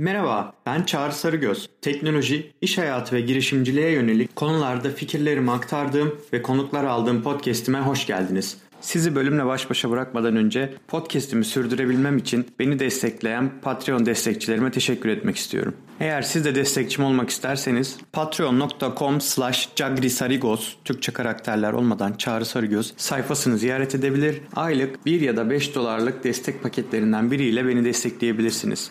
Merhaba, ben Çağrı Sarıgöz. Teknoloji, iş hayatı ve girişimciliğe yönelik konularda fikirlerimi aktardığım ve konuklar aldığım podcast'ime hoş geldiniz. Sizi bölümle baş başa bırakmadan önce podcast'imi sürdürebilmem için beni destekleyen Patreon destekçilerime teşekkür etmek istiyorum. Eğer siz de destekçim olmak isterseniz patreon.com slash cagrisarigos Türkçe karakterler olmadan Çağrı Sarıgöz sayfasını ziyaret edebilir. Aylık 1 ya da 5 dolarlık destek paketlerinden biriyle beni destekleyebilirsiniz.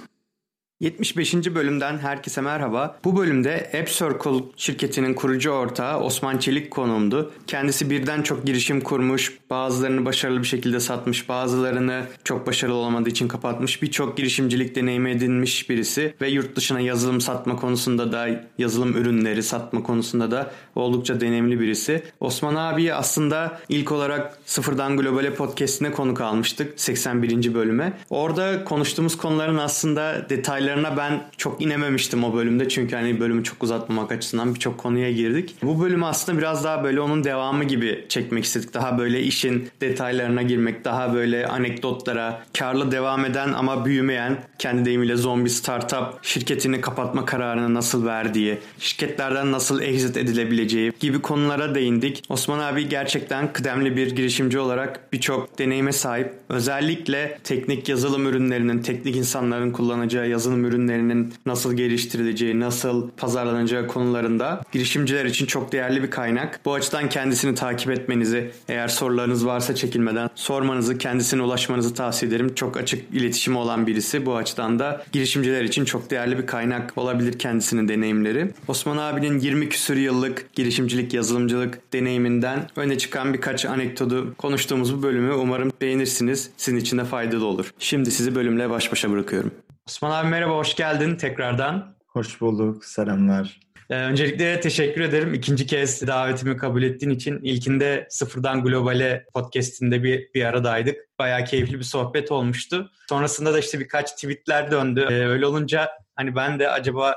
75. bölümden herkese merhaba. Bu bölümde App Circle şirketinin kurucu ortağı Osman Çelik konuğumdu. Kendisi birden çok girişim kurmuş, bazılarını başarılı bir şekilde satmış, bazılarını çok başarılı olamadığı için kapatmış. Birçok girişimcilik deneyimi edinmiş birisi ve yurt dışına yazılım satma konusunda da, yazılım ürünleri satma konusunda da oldukça deneyimli birisi. Osman abi aslında ilk olarak Sıfırdan Globale podcastine konuk almıştık 81. bölüme. Orada konuştuğumuz konuların aslında detaylı detaylarına ben çok inememiştim o bölümde. Çünkü hani bölümü çok uzatmamak açısından birçok konuya girdik. Bu bölümü aslında biraz daha böyle onun devamı gibi çekmek istedik. Daha böyle işin detaylarına girmek, daha böyle anekdotlara, karlı devam eden ama büyümeyen, kendi deyimiyle zombi startup şirketini kapatma kararını nasıl verdiği, şirketlerden nasıl exit edilebileceği gibi konulara değindik. Osman abi gerçekten kıdemli bir girişimci olarak birçok deneyime sahip. Özellikle teknik yazılım ürünlerinin, teknik insanların kullanacağı yazılım yazılım ürünlerinin nasıl geliştirileceği, nasıl pazarlanacağı konularında girişimciler için çok değerli bir kaynak. Bu açıdan kendisini takip etmenizi, eğer sorularınız varsa çekinmeden sormanızı, kendisine ulaşmanızı tavsiye ederim. Çok açık iletişimi olan birisi. Bu açıdan da girişimciler için çok değerli bir kaynak olabilir kendisinin deneyimleri. Osman abinin 20 küsur yıllık girişimcilik, yazılımcılık deneyiminden öne çıkan birkaç anekdotu konuştuğumuz bu bölümü umarım beğenirsiniz. Sizin için de faydalı olur. Şimdi sizi bölümle baş başa bırakıyorum. Osman abi merhaba, hoş geldin tekrardan. Hoş bulduk, selamlar. Ee, öncelikle teşekkür ederim. İkinci kez davetimi kabul ettiğin için. İlkinde Sıfırdan Global'e podcastinde bir, bir aradaydık. Bayağı keyifli bir sohbet olmuştu. Sonrasında da işte birkaç tweetler döndü. Ee, öyle olunca hani ben de acaba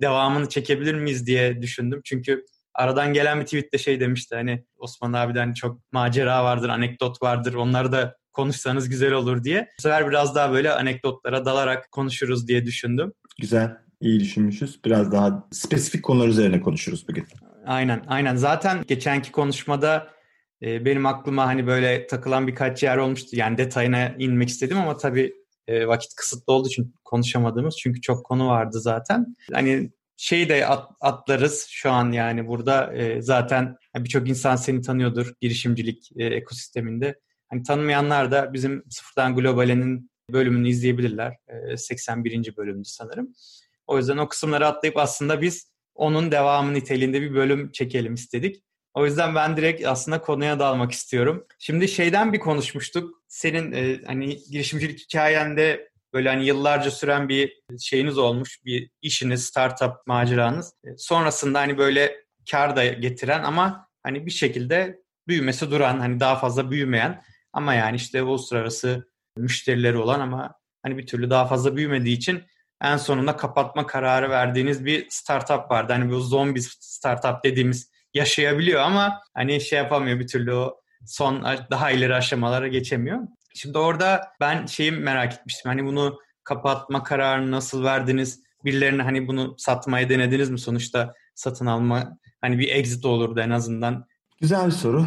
devamını çekebilir miyiz diye düşündüm. Çünkü aradan gelen bir tweet de şey demişti hani Osman abiden çok macera vardır, anekdot vardır. Onları da konuşsanız güzel olur diye. Bu sefer biraz daha böyle anekdotlara dalarak konuşuruz diye düşündüm. Güzel, iyi düşünmüşüz. Biraz daha spesifik konular üzerine konuşuruz bugün. Aynen, aynen. Zaten geçenki konuşmada e, benim aklıma hani böyle takılan birkaç yer olmuştu. Yani detayına inmek istedim ama tabii e, vakit kısıtlı olduğu için konuşamadığımız. Çünkü çok konu vardı zaten. Hani şeyi de at, atlarız şu an yani burada e, zaten birçok insan seni tanıyordur girişimcilik e, ekosisteminde. Hani tanımayanlar da bizim Sıfırdan Globale'nin bölümünü izleyebilirler. 81. bölümdü sanırım. O yüzden o kısımları atlayıp aslında biz onun devamı niteliğinde bir bölüm çekelim istedik. O yüzden ben direkt aslında konuya dalmak istiyorum. Şimdi şeyden bir konuşmuştuk. Senin e, hani girişimcilik hikayende böyle hani yıllarca süren bir şeyiniz olmuş, bir işiniz, startup maceranız. E, sonrasında hani böyle kar da getiren ama hani bir şekilde büyümesi duran, hani daha fazla büyümeyen ama yani işte uluslararası müşterileri olan ama hani bir türlü daha fazla büyümediği için en sonunda kapatma kararı verdiğiniz bir startup vardı. Hani bu zombi startup dediğimiz yaşayabiliyor ama hani şey yapamıyor bir türlü o son daha ileri aşamalara geçemiyor. Şimdi orada ben şeyi merak etmiştim. Hani bunu kapatma kararını nasıl verdiniz? Birilerine hani bunu satmaya denediniz mi? Sonuçta satın alma hani bir exit olurdu en azından. Güzel bir soru.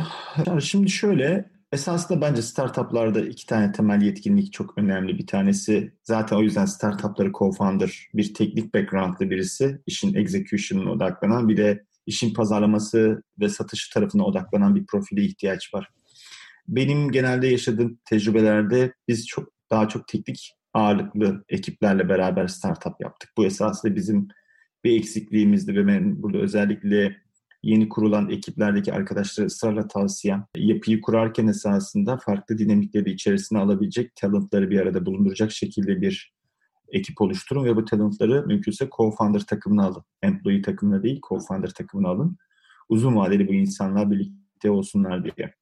Şimdi şöyle Esasında bence startuplarda iki tane temel yetkinlik çok önemli. Bir tanesi zaten o yüzden startupları co-founder bir teknik backgroundlı birisi. işin execution'ına odaklanan bir de işin pazarlaması ve satışı tarafına odaklanan bir profile ihtiyaç var. Benim genelde yaşadığım tecrübelerde biz çok daha çok teknik ağırlıklı ekiplerle beraber startup yaptık. Bu esasında bizim bir eksikliğimizdi ve ben burada özellikle yeni kurulan ekiplerdeki arkadaşlara ısrarla tavsiyem yapıyı kurarken esasında farklı dinamikleri içerisine alabilecek talentları bir arada bulunduracak şekilde bir ekip oluşturun ve bu talentları mümkünse co-founder takımına alın. Employee takımına değil co-founder takımına alın. Uzun vadeli bu insanlar birlikte olsunlar diye.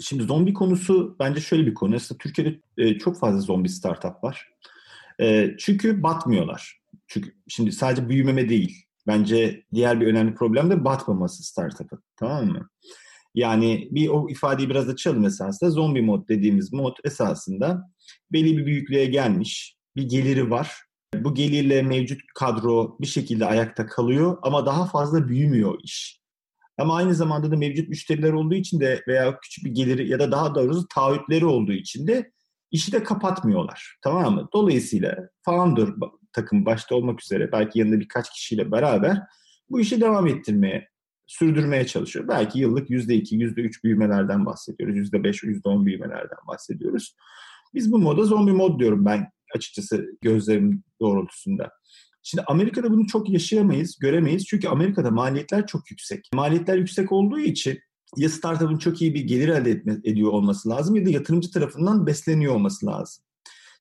Şimdi zombi konusu bence şöyle bir konu. Aslında Türkiye'de e, çok fazla zombi startup var. E, çünkü batmıyorlar. Çünkü şimdi sadece büyümeme değil Bence diğer bir önemli problem de batmaması startup'ın. Tamam mı? Yani bir o ifadeyi biraz açalım esasında. Zombi mod dediğimiz mod esasında belli bir büyüklüğe gelmiş, bir geliri var Bu gelirle mevcut kadro bir şekilde ayakta kalıyor ama daha fazla büyümüyor iş. Ama aynı zamanda da mevcut müşteriler olduğu için de veya küçük bir geliri ya da daha doğrusu taahhütleri olduğu için de işi de kapatmıyorlar. Tamam mı? Dolayısıyla founder takım başta olmak üzere belki yanında birkaç kişiyle beraber bu işi devam ettirmeye, sürdürmeye çalışıyor. Belki yıllık %2, %3 büyümelerden bahsediyoruz. %5, %10 büyümelerden bahsediyoruz. Biz bu moda zombi mod diyorum ben açıkçası gözlerim doğrultusunda. Şimdi Amerika'da bunu çok yaşayamayız, göremeyiz. Çünkü Amerika'da maliyetler çok yüksek. Maliyetler yüksek olduğu için ya startup'ın çok iyi bir gelir elde etme, ediyor olması lazım ya da yatırımcı tarafından besleniyor olması lazım.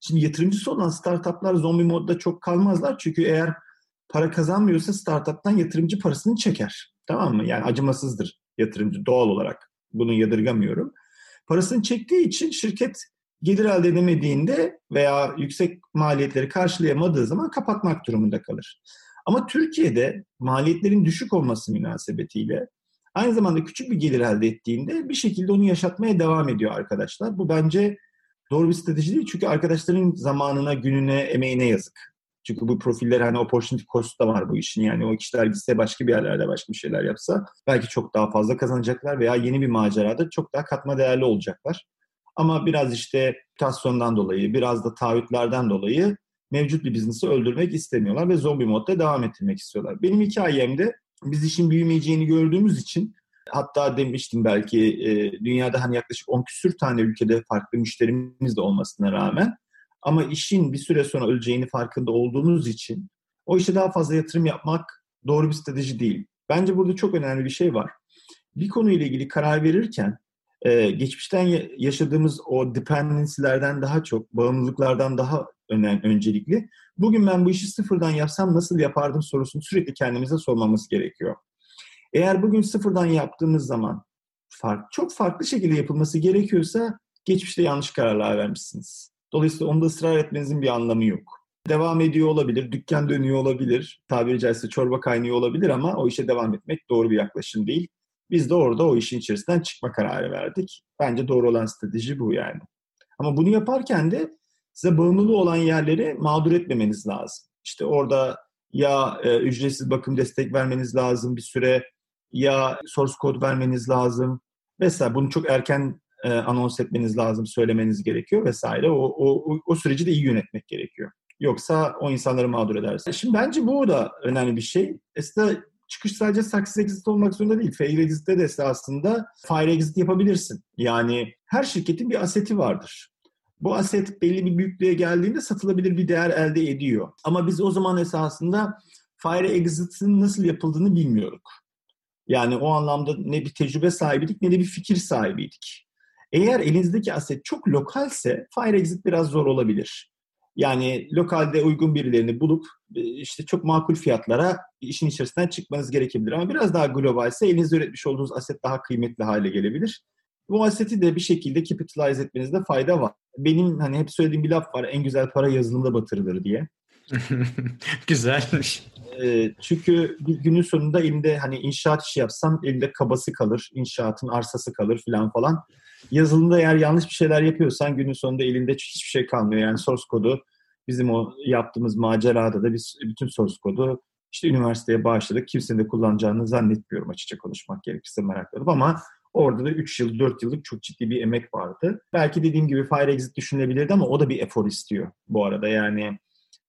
Şimdi yatırımcısı olan startuplar zombi modda çok kalmazlar. Çünkü eğer para kazanmıyorsa startup'tan yatırımcı parasını çeker. Tamam mı? Yani acımasızdır yatırımcı doğal olarak. Bunu yadırgamıyorum. Parasını çektiği için şirket gelir elde edemediğinde veya yüksek maliyetleri karşılayamadığı zaman kapatmak durumunda kalır. Ama Türkiye'de maliyetlerin düşük olması münasebetiyle aynı zamanda küçük bir gelir elde ettiğinde bir şekilde onu yaşatmaya devam ediyor arkadaşlar. Bu bence doğru bir strateji değil çünkü arkadaşların zamanına, gününe, emeğine yazık. Çünkü bu profiller hani opportunity cost da var bu işin. Yani o kişiler gitse başka bir yerlerde başka bir şeyler yapsa belki çok daha fazla kazanacaklar veya yeni bir macerada çok daha katma değerli olacaklar. Ama biraz işte mutasyondan dolayı, biraz da taahhütlerden dolayı mevcut bir biznesi öldürmek istemiyorlar ve zombi modda devam ettirmek istiyorlar. Benim hikayemde biz işin büyümeyeceğini gördüğümüz için hatta demiştim belki e, dünyada hani yaklaşık 10 küsür tane ülkede farklı müşterimiz de olmasına rağmen ama işin bir süre sonra öleceğini farkında olduğunuz için o işe daha fazla yatırım yapmak doğru bir strateji değil. Bence burada çok önemli bir şey var. Bir konuyla ilgili karar verirken e, geçmişten yaşadığımız o dependency'lerden daha çok, bağımlılıklardan daha önemli, öncelikli. Bugün ben bu işi sıfırdan yapsam nasıl yapardım sorusunu sürekli kendimize sormamız gerekiyor. Eğer bugün sıfırdan yaptığımız zaman fark, çok farklı şekilde yapılması gerekiyorsa geçmişte yanlış kararlar vermişsiniz. Dolayısıyla onda ısrar etmenizin bir anlamı yok. Devam ediyor olabilir, dükkan dönüyor olabilir, tabiri caizse çorba kaynıyor olabilir ama o işe devam etmek doğru bir yaklaşım değil. Biz de orada o işin içerisinden çıkma kararı verdik. Bence doğru olan strateji bu yani. Ama bunu yaparken de size bağımlılığı olan yerleri mağdur etmemeniz lazım. İşte orada ya e, ücretsiz bakım destek vermeniz lazım bir süre ya source code vermeniz lazım vesaire. Bunu çok erken e, anons etmeniz lazım, söylemeniz gerekiyor vesaire. O, o, o süreci de iyi yönetmek gerekiyor. Yoksa o insanları mağdur edersin. Şimdi bence bu da önemli bir şey. Aslında çıkış sadece success exit olmak zorunda değil. Fail exit'te de esasında fire exit yapabilirsin. Yani her şirketin bir aseti vardır. Bu aset belli bir büyüklüğe geldiğinde satılabilir bir değer elde ediyor. Ama biz o zaman esasında fire exit'in nasıl yapıldığını bilmiyorduk. Yani o anlamda ne bir tecrübe sahibiydik ne de bir fikir sahibiydik. Eğer elinizdeki aset çok lokalse fire exit biraz zor olabilir. Yani lokalde uygun birilerini bulup e, işte çok makul fiyatlara işin içerisinden çıkmanız gerekebilir. Ama biraz daha globalse elinizde üretmiş olduğunuz aset daha kıymetli hale gelebilir. Bu aseti de bir şekilde capitalize etmenizde fayda var. Benim hani hep söylediğim bir laf var. En güzel para yazılımda batırılır diye. Güzelmiş. E, çünkü bir günün sonunda elinde hani inşaat işi yapsam elinde kabası kalır, inşaatın arsası kalır falan falan. Yazılımda eğer yanlış bir şeyler yapıyorsan günün sonunda elinde hiçbir şey kalmıyor. Yani source kodu bizim o yaptığımız macerada da biz bütün source kodu işte üniversiteye bağışladık. Kimsenin de kullanacağını zannetmiyorum açıkça konuşmak gerekirse merakladım ama orada da 3 yıl, 4 yıllık çok ciddi bir emek vardı. Belki dediğim gibi Fire Exit düşünülebilirdi ama o da bir efor istiyor bu arada. Yani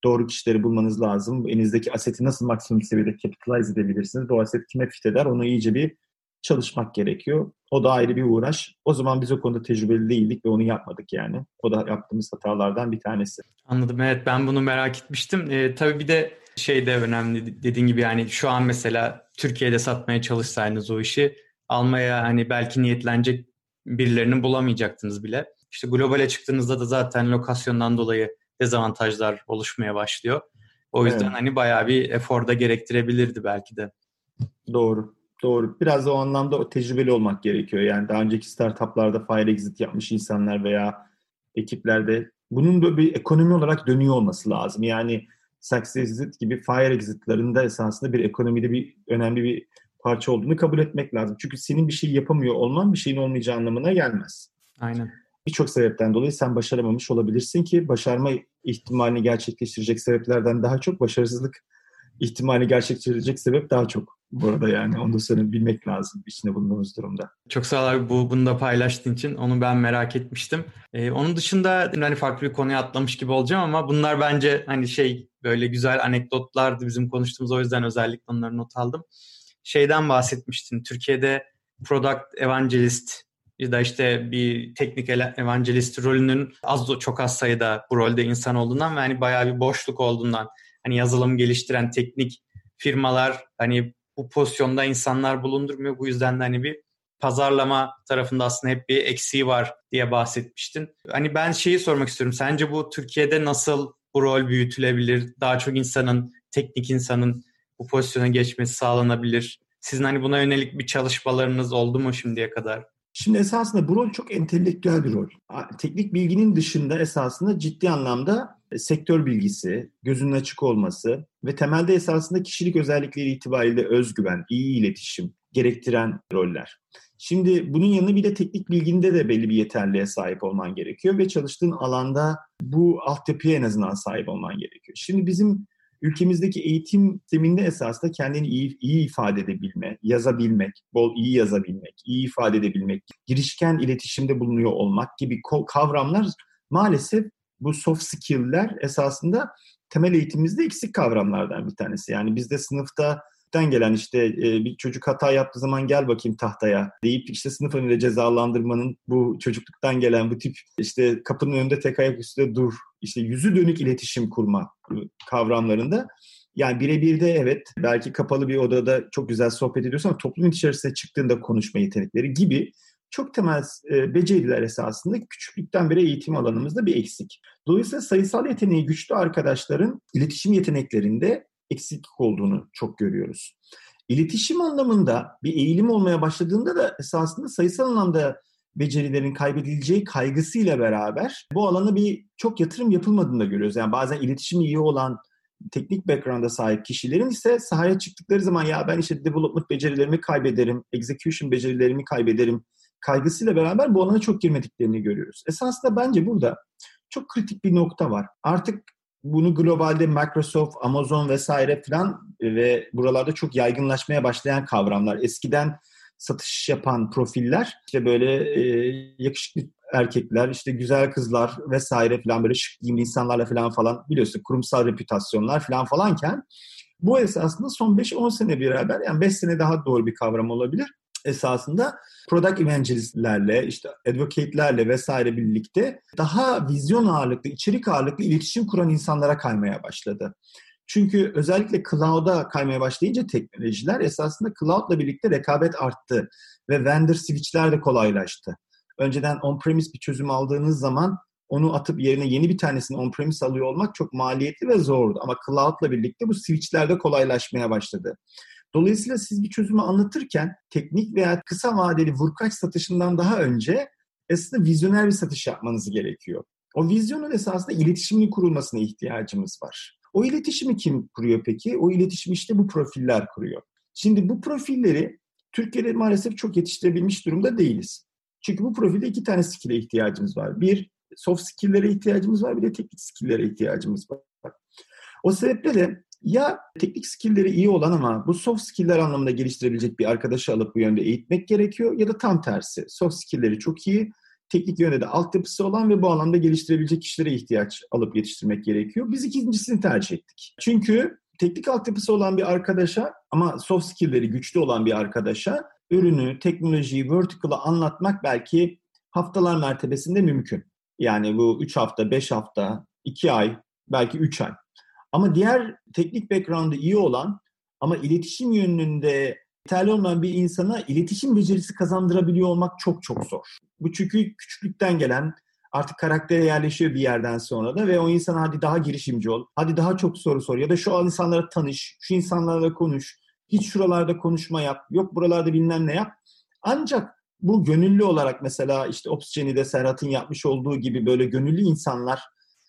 doğru kişileri bulmanız lazım. Elinizdeki aseti nasıl maksimum seviyede capitalize edebilirsiniz? Bu aset kime fit eder? Onu iyice bir çalışmak gerekiyor. O da ayrı bir uğraş. O zaman biz o konuda tecrübeli değildik ve onu yapmadık yani. O da yaptığımız hatalardan bir tanesi. Anladım evet ben bunu merak etmiştim. Ee, tabii bir de şey de önemli dediğin gibi yani şu an mesela Türkiye'de satmaya çalışsaydınız o işi almaya hani belki niyetlenecek birilerini bulamayacaktınız bile. İşte globale çıktığınızda da zaten lokasyondan dolayı dezavantajlar oluşmaya başlıyor. O yüzden evet. hani bayağı bir efor da gerektirebilirdi belki de. Doğru. Doğru. Biraz da o anlamda o tecrübeli olmak gerekiyor. Yani daha önceki startuplarda fire exit yapmış insanlar veya ekiplerde bunun böyle bir ekonomi olarak dönüyor olması lazım. Yani success exit gibi fire exit'larında esasında bir ekonomide bir önemli bir parça olduğunu kabul etmek lazım. Çünkü senin bir şey yapamıyor olman bir şeyin olmayacağı anlamına gelmez. Aynen. birçok sebepten dolayı sen başaramamış olabilirsin ki başarma ihtimalini gerçekleştirecek sebeplerden daha çok başarısızlık ihtimali gerçekleştirecek sebep daha çok. Bu arada yani onu da senin bilmek lazım içinde bulunduğumuz durumda. Çok sağ ol abi bu, bunu da paylaştığın için. Onu ben merak etmiştim. Ee, onun dışında hani farklı bir konuya atlamış gibi olacağım ama bunlar bence hani şey böyle güzel anekdotlardı bizim konuştuğumuz o yüzden özellikle onları not aldım. Şeyden bahsetmiştin. Türkiye'de product evangelist ya da işte bir teknik evangelist rolünün az çok az sayıda bu rolde insan olduğundan ve hani bayağı bir boşluk olduğundan hani yazılım geliştiren teknik firmalar hani bu pozisyonda insanlar bulundurmuyor. Bu yüzden de hani bir pazarlama tarafında aslında hep bir eksiği var diye bahsetmiştin. Hani ben şeyi sormak istiyorum. Sence bu Türkiye'de nasıl bu rol büyütülebilir? Daha çok insanın, teknik insanın bu pozisyona geçmesi sağlanabilir? Sizin hani buna yönelik bir çalışmalarınız oldu mu şimdiye kadar? Şimdi esasında bu rol çok entelektüel bir rol. Teknik bilginin dışında esasında ciddi anlamda sektör bilgisi, gözünün açık olması ve temelde esasında kişilik özellikleri itibariyle özgüven, iyi iletişim gerektiren roller. Şimdi bunun yanında bir de teknik bilginde de belli bir yeterliğe sahip olman gerekiyor ve çalıştığın alanda bu altyapıya en azından sahip olman gerekiyor. Şimdi bizim ülkemizdeki eğitim sisteminde esasında kendini iyi, iyi ifade edebilme, yazabilmek, bol iyi yazabilmek, iyi ifade edebilmek, girişken iletişimde bulunuyor olmak gibi kavramlar maalesef bu soft skill'ler esasında temel eğitimimizde eksik kavramlardan bir tanesi. Yani bizde sınıfta gelen işte e, bir çocuk hata yaptığı zaman gel bakayım tahtaya deyip işte sınıf önünde cezalandırmanın bu çocukluktan gelen bu tip işte kapının önünde tek ayak üstünde dur işte yüzü dönük iletişim kurma kavramlarında yani birebir de evet belki kapalı bir odada çok güzel sohbet ediyorsun ama toplum içerisinde çıktığında konuşma yetenekleri gibi çok temel e, beceriler esasında küçüklükten beri eğitim alanımızda bir eksik. Dolayısıyla sayısal yeteneği güçlü arkadaşların iletişim yeteneklerinde eksiklik olduğunu çok görüyoruz. İletişim anlamında bir eğilim olmaya başladığında da esasında sayısal anlamda becerilerin kaybedileceği kaygısıyla beraber bu alana bir çok yatırım yapılmadığını da görüyoruz. Yani bazen iletişim iyi olan teknik background'a sahip kişilerin ise sahaya çıktıkları zaman ya ben işte development becerilerimi kaybederim, execution becerilerimi kaybederim kaygısıyla beraber bu alana çok girmediklerini görüyoruz. Esasında bence burada çok kritik bir nokta var. Artık bunu globalde Microsoft, Amazon vesaire falan ve buralarda çok yaygınlaşmaya başlayan kavramlar. Eskiden satış yapan profiller işte böyle e, yakışıklı erkekler, işte güzel kızlar vesaire falan böyle şık giyimli insanlarla falan falan biliyorsun kurumsal reputasyonlar falan falanken bu esasında son 5-10 sene beraber yani 5 sene daha doğru bir kavram olabilir esasında product evangelistlerle, işte advocate'lerle vesaire birlikte daha vizyon ağırlıklı, içerik ağırlıklı iletişim kuran insanlara kaymaya başladı. Çünkü özellikle cloud'a kaymaya başlayınca teknolojiler esasında cloud'la birlikte rekabet arttı ve vendor switch'ler de kolaylaştı. Önceden on-premise bir çözüm aldığınız zaman onu atıp yerine yeni bir tanesini on-premise alıyor olmak çok maliyetli ve zordu. Ama cloud'la birlikte bu switch'ler de kolaylaşmaya başladı. Dolayısıyla siz bir çözümü anlatırken teknik veya kısa vadeli vurkaç satışından daha önce aslında vizyoner bir satış yapmanız gerekiyor. O vizyonun esasında iletişimin kurulmasına ihtiyacımız var. O iletişimi kim kuruyor peki? O iletişimi işte bu profiller kuruyor. Şimdi bu profilleri Türkiye'de maalesef çok yetiştirebilmiş durumda değiliz. Çünkü bu profilde iki tane skill'e ihtiyacımız var. Bir, soft skill'lere ihtiyacımız var, bir de teknik skill'lere ihtiyacımız var. O sebeple de ya teknik skill'leri iyi olan ama bu soft skill'ler anlamında geliştirebilecek bir arkadaşı alıp bu yönde eğitmek gerekiyor ya da tam tersi. Soft skill'leri çok iyi, teknik yönde de altyapısı olan ve bu alanda geliştirebilecek kişilere ihtiyaç alıp yetiştirmek gerekiyor. Biz ikincisini tercih ettik. Çünkü teknik altyapısı olan bir arkadaşa ama soft skill'leri güçlü olan bir arkadaşa ürünü, teknolojiyi, vertical'ı anlatmak belki haftalar mertebesinde mümkün. Yani bu 3 hafta, 5 hafta, 2 ay, belki 3 ay. Ama diğer teknik background'ı iyi olan ama iletişim yönünde yeterli olmayan bir insana iletişim becerisi kazandırabiliyor olmak çok çok zor. Bu çünkü küçüklükten gelen artık karaktere yerleşiyor bir yerden sonra da ve o insana hadi daha girişimci ol, hadi daha çok soru sor ya da şu insanlara tanış, şu insanlarla konuş, hiç şuralarda konuşma yap, yok buralarda bilmem ne yap. Ancak bu gönüllü olarak mesela işte Opsgeni'de Serhat'ın yapmış olduğu gibi böyle gönüllü insanlar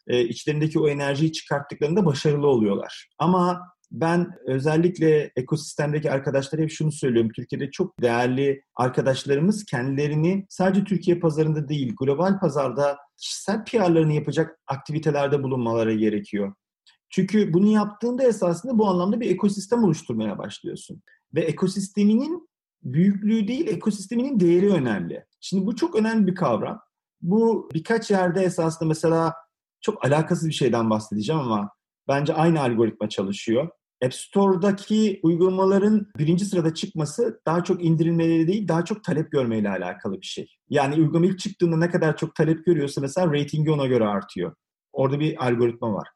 e, içlerindeki o enerjiyi çıkarttıklarında başarılı oluyorlar. Ama Ben özellikle ekosistemdeki arkadaşlara hep şunu söylüyorum. Türkiye'de çok değerli arkadaşlarımız kendilerini sadece Türkiye pazarında değil, global pazarda kişisel PR'larını yapacak aktivitelerde bulunmaları gerekiyor. Çünkü bunu yaptığında esasında bu anlamda bir ekosistem oluşturmaya başlıyorsun. Ve ekosisteminin büyüklüğü değil, ekosisteminin değeri önemli. Şimdi bu çok önemli bir kavram. Bu birkaç yerde esasında mesela çok alakasız bir şeyden bahsedeceğim ama bence aynı algoritma çalışıyor. App Store'daki uygulamaların birinci sırada çıkması daha çok indirilmeleri değil, daha çok talep görmeyle alakalı bir şey. Yani uygulama ilk çıktığında ne kadar çok talep görüyorsa mesela ratingi ona göre artıyor. Orada bir algoritma var.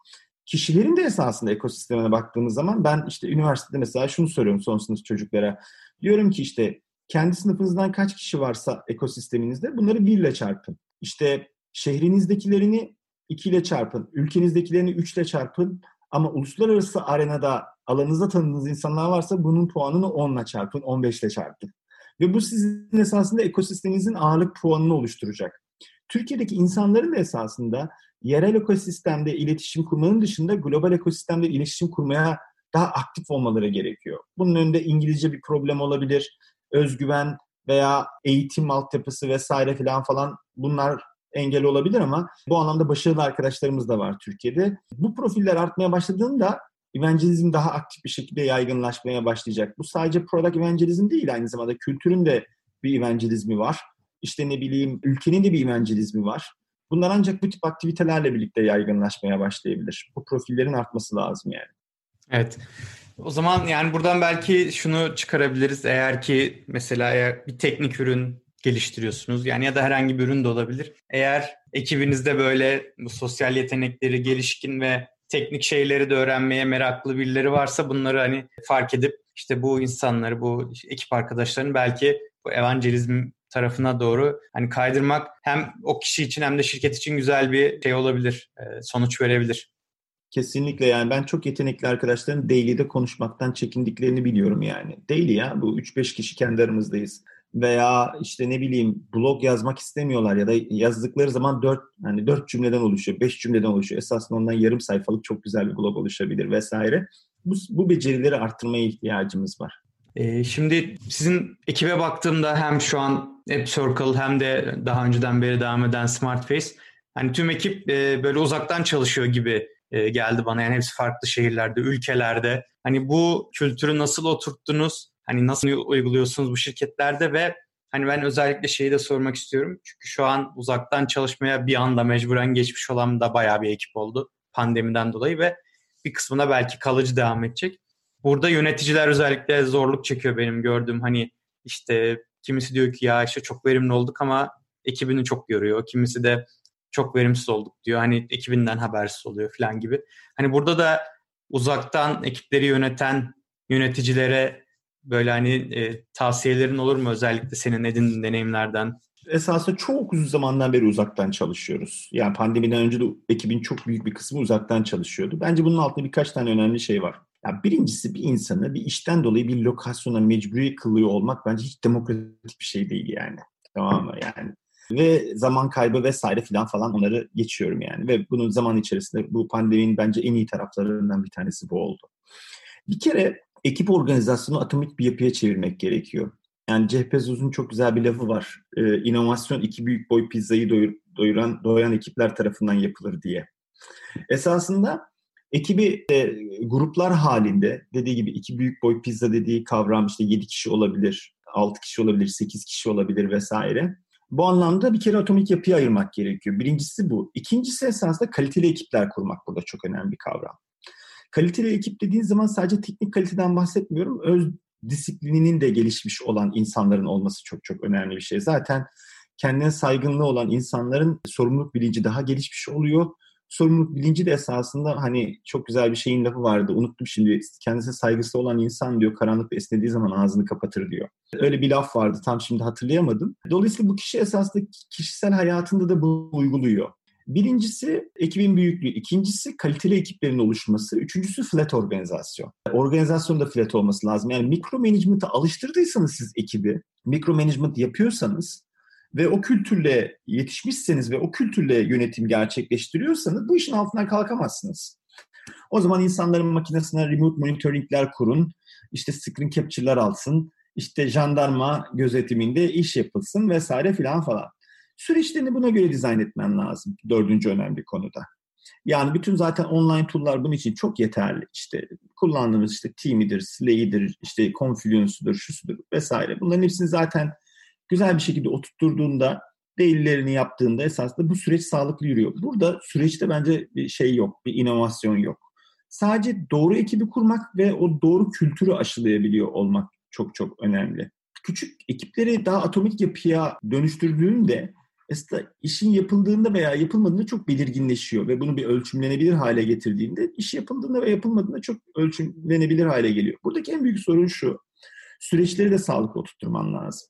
Kişilerin de esasında ekosistemine baktığımız zaman ben işte üniversitede mesela şunu soruyorum son sınıf çocuklara. Diyorum ki işte kendi sınıfınızdan kaç kişi varsa ekosisteminizde bunları bir ile çarpın. İşte şehrinizdekilerini 2 ile çarpın, ülkenizdekilerini 3 ile çarpın ama uluslararası arenada alanınızda tanıdığınız insanlar varsa bunun puanını 10 ile çarpın, 15 ile çarpın. Ve bu sizin esasında ekosisteminizin ağırlık puanını oluşturacak. Türkiye'deki insanların da esasında yerel ekosistemde iletişim kurmanın dışında global ekosistemde iletişim kurmaya daha aktif olmaları gerekiyor. Bunun önünde İngilizce bir problem olabilir, özgüven veya eğitim altyapısı vesaire falan falan bunlar engel olabilir ama bu anlamda başarılı arkadaşlarımız da var Türkiye'de. Bu profiller artmaya başladığında evangelizm daha aktif bir şekilde yaygınlaşmaya başlayacak. Bu sadece product evangelizm değil aynı zamanda kültürün de bir evangelizmi var. İşte ne bileyim ülkenin de bir evangelizmi var. Bunlar ancak bu tip aktivitelerle birlikte yaygınlaşmaya başlayabilir. Bu profillerin artması lazım yani. Evet. O zaman yani buradan belki şunu çıkarabiliriz. Eğer ki mesela eğer bir teknik ürün geliştiriyorsunuz. Yani ya da herhangi bir ürün de olabilir. Eğer ekibinizde böyle bu sosyal yetenekleri gelişkin ve teknik şeyleri de öğrenmeye meraklı birileri varsa bunları hani fark edip işte bu insanları, bu ekip arkadaşlarını belki bu evangelizm tarafına doğru hani kaydırmak hem o kişi için hem de şirket için güzel bir şey olabilir, e, sonuç verebilir. Kesinlikle yani ben çok yetenekli arkadaşların daily'de konuşmaktan çekindiklerini biliyorum yani. Daily ya bu 3-5 kişi kendi aramızdayız veya işte ne bileyim blog yazmak istemiyorlar ya da yazdıkları zaman dört hani dört cümleden oluşuyor, beş cümleden oluşuyor. Esasında ondan yarım sayfalık çok güzel bir blog oluşabilir vesaire. Bu, bu becerileri arttırmaya ihtiyacımız var. Ee, şimdi sizin ekibe baktığımda hem şu an App Circle hem de daha önceden beri devam eden SmartFace hani tüm ekip e, böyle uzaktan çalışıyor gibi e, geldi bana. Yani hepsi farklı şehirlerde, ülkelerde. Hani bu kültürü nasıl oturttunuz? Hani nasıl uyguluyorsunuz bu şirketlerde ve hani ben özellikle şeyi de sormak istiyorum. Çünkü şu an uzaktan çalışmaya bir anda mecburen geçmiş olan da bayağı bir ekip oldu pandemiden dolayı ve bir kısmına belki kalıcı devam edecek. Burada yöneticiler özellikle zorluk çekiyor benim gördüğüm hani işte kimisi diyor ki ya işte çok verimli olduk ama ekibini çok görüyor. Kimisi de çok verimsiz olduk diyor. Hani ekibinden habersiz oluyor falan gibi. Hani burada da uzaktan ekipleri yöneten yöneticilere böyle hani e, tavsiyelerin olur mu özellikle senin edindiğin deneyimlerden? Esasında çok uzun zamandan beri uzaktan çalışıyoruz. Yani pandemiden önce de ekibin çok büyük bir kısmı uzaktan çalışıyordu. Bence bunun altında birkaç tane önemli şey var. Yani birincisi bir insanı bir işten dolayı bir lokasyona mecburi kılıyor olmak bence hiç demokratik bir şey değil yani. Tamam mı? Yani ve zaman kaybı vesaire filan falan onları geçiyorum yani. Ve bunun zaman içerisinde bu pandeminin bence en iyi taraflarından bir tanesi bu oldu. Bir kere ekip organizasyonu atomik bir yapıya çevirmek gerekiyor. Yani Jeff Bezos'un çok güzel bir lafı var. Ee, inovasyon iki büyük boy pizzayı doyur, doyuran, doyan ekipler tarafından yapılır diye. Esasında ekibi e, gruplar halinde dediği gibi iki büyük boy pizza dediği kavram işte yedi kişi olabilir, altı kişi olabilir, sekiz kişi olabilir vesaire. Bu anlamda bir kere atomik yapıya ayırmak gerekiyor. Birincisi bu. İkincisi esasında kaliteli ekipler kurmak burada çok önemli bir kavram. Kaliteli ekip dediğin zaman sadece teknik kaliteden bahsetmiyorum. Öz disiplininin de gelişmiş olan insanların olması çok çok önemli bir şey. Zaten kendine saygınlığı olan insanların sorumluluk bilinci daha gelişmiş oluyor. Sorumluluk bilinci de esasında hani çok güzel bir şeyin lafı vardı. Unuttum şimdi. Kendisine saygısı olan insan diyor karanlıkta esnediği zaman ağzını kapatır diyor. Öyle bir laf vardı. Tam şimdi hatırlayamadım. Dolayısıyla bu kişi esasında kişisel hayatında da bunu uyguluyor. Birincisi ekibin büyüklüğü, ikincisi kaliteli ekiplerin oluşması, üçüncüsü flat organizasyon. Organizasyon da flat olması lazım. Yani mikro management'a alıştırdıysanız siz ekibi, mikro management yapıyorsanız ve o kültürle yetişmişseniz ve o kültürle yönetim gerçekleştiriyorsanız bu işin altından kalkamazsınız. O zaman insanların makinesine remote monitoringler kurun, işte screen capture'lar alsın, işte jandarma gözetiminde iş yapılsın vesaire filan falan. Süreçlerini buna göre dizayn etmen lazım dördüncü önemli konuda. Yani bütün zaten online tool'lar bunun için çok yeterli. İşte kullandığımız işte Team'idir, Slay'dir, işte Confluence'dur, şusudur vesaire. Bunların hepsini zaten güzel bir şekilde oturtturduğunda, değillerini yaptığında esasında bu süreç sağlıklı yürüyor. Burada süreçte bence bir şey yok, bir inovasyon yok. Sadece doğru ekibi kurmak ve o doğru kültürü aşılayabiliyor olmak çok çok önemli. Küçük ekipleri daha atomik yapıya dönüştürdüğünde aslında işin yapıldığında veya yapılmadığında çok belirginleşiyor ve bunu bir ölçümlenebilir hale getirdiğinde iş yapıldığında ve yapılmadığında çok ölçümlenebilir hale geliyor. Buradaki en büyük sorun şu. Süreçleri de sağlıklı oturtturman lazım.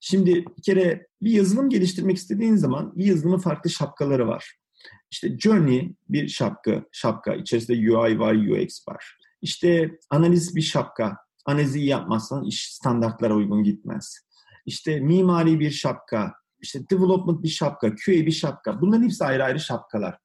Şimdi bir kere bir yazılım geliştirmek istediğin zaman bir yazılımın farklı şapkaları var. İşte Journey bir şapka, şapka. içerisinde UI var, UX var. İşte analiz bir şapka. Analizi yapmazsan iş standartlara uygun gitmez. İşte mimari bir şapka, işte development bir şapka, QA bir şapka. Bunların hepsi ayrı ayrı şapkalar.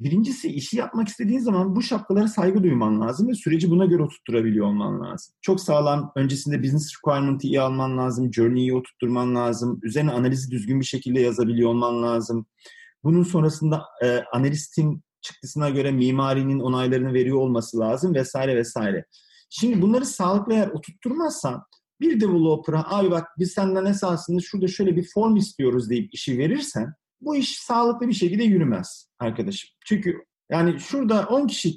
Birincisi işi yapmak istediğin zaman bu şapkalara saygı duyman lazım ve süreci buna göre oturtturabiliyor olman lazım. Çok sağlam öncesinde business requirement'ı iyi alman lazım, journey'i oturtturman lazım, üzerine analizi düzgün bir şekilde yazabiliyor olman lazım. Bunun sonrasında e, analistin çıktısına göre mimarinin onaylarını veriyor olması lazım vesaire vesaire. Şimdi bunları sağlıklı eğer oturtturmazsan bir developer'a abi bak biz senden esasında şurada şöyle bir form istiyoruz deyip işi verirsen bu iş sağlıklı bir şekilde yürümez arkadaşım. Çünkü yani şurada 10 kişi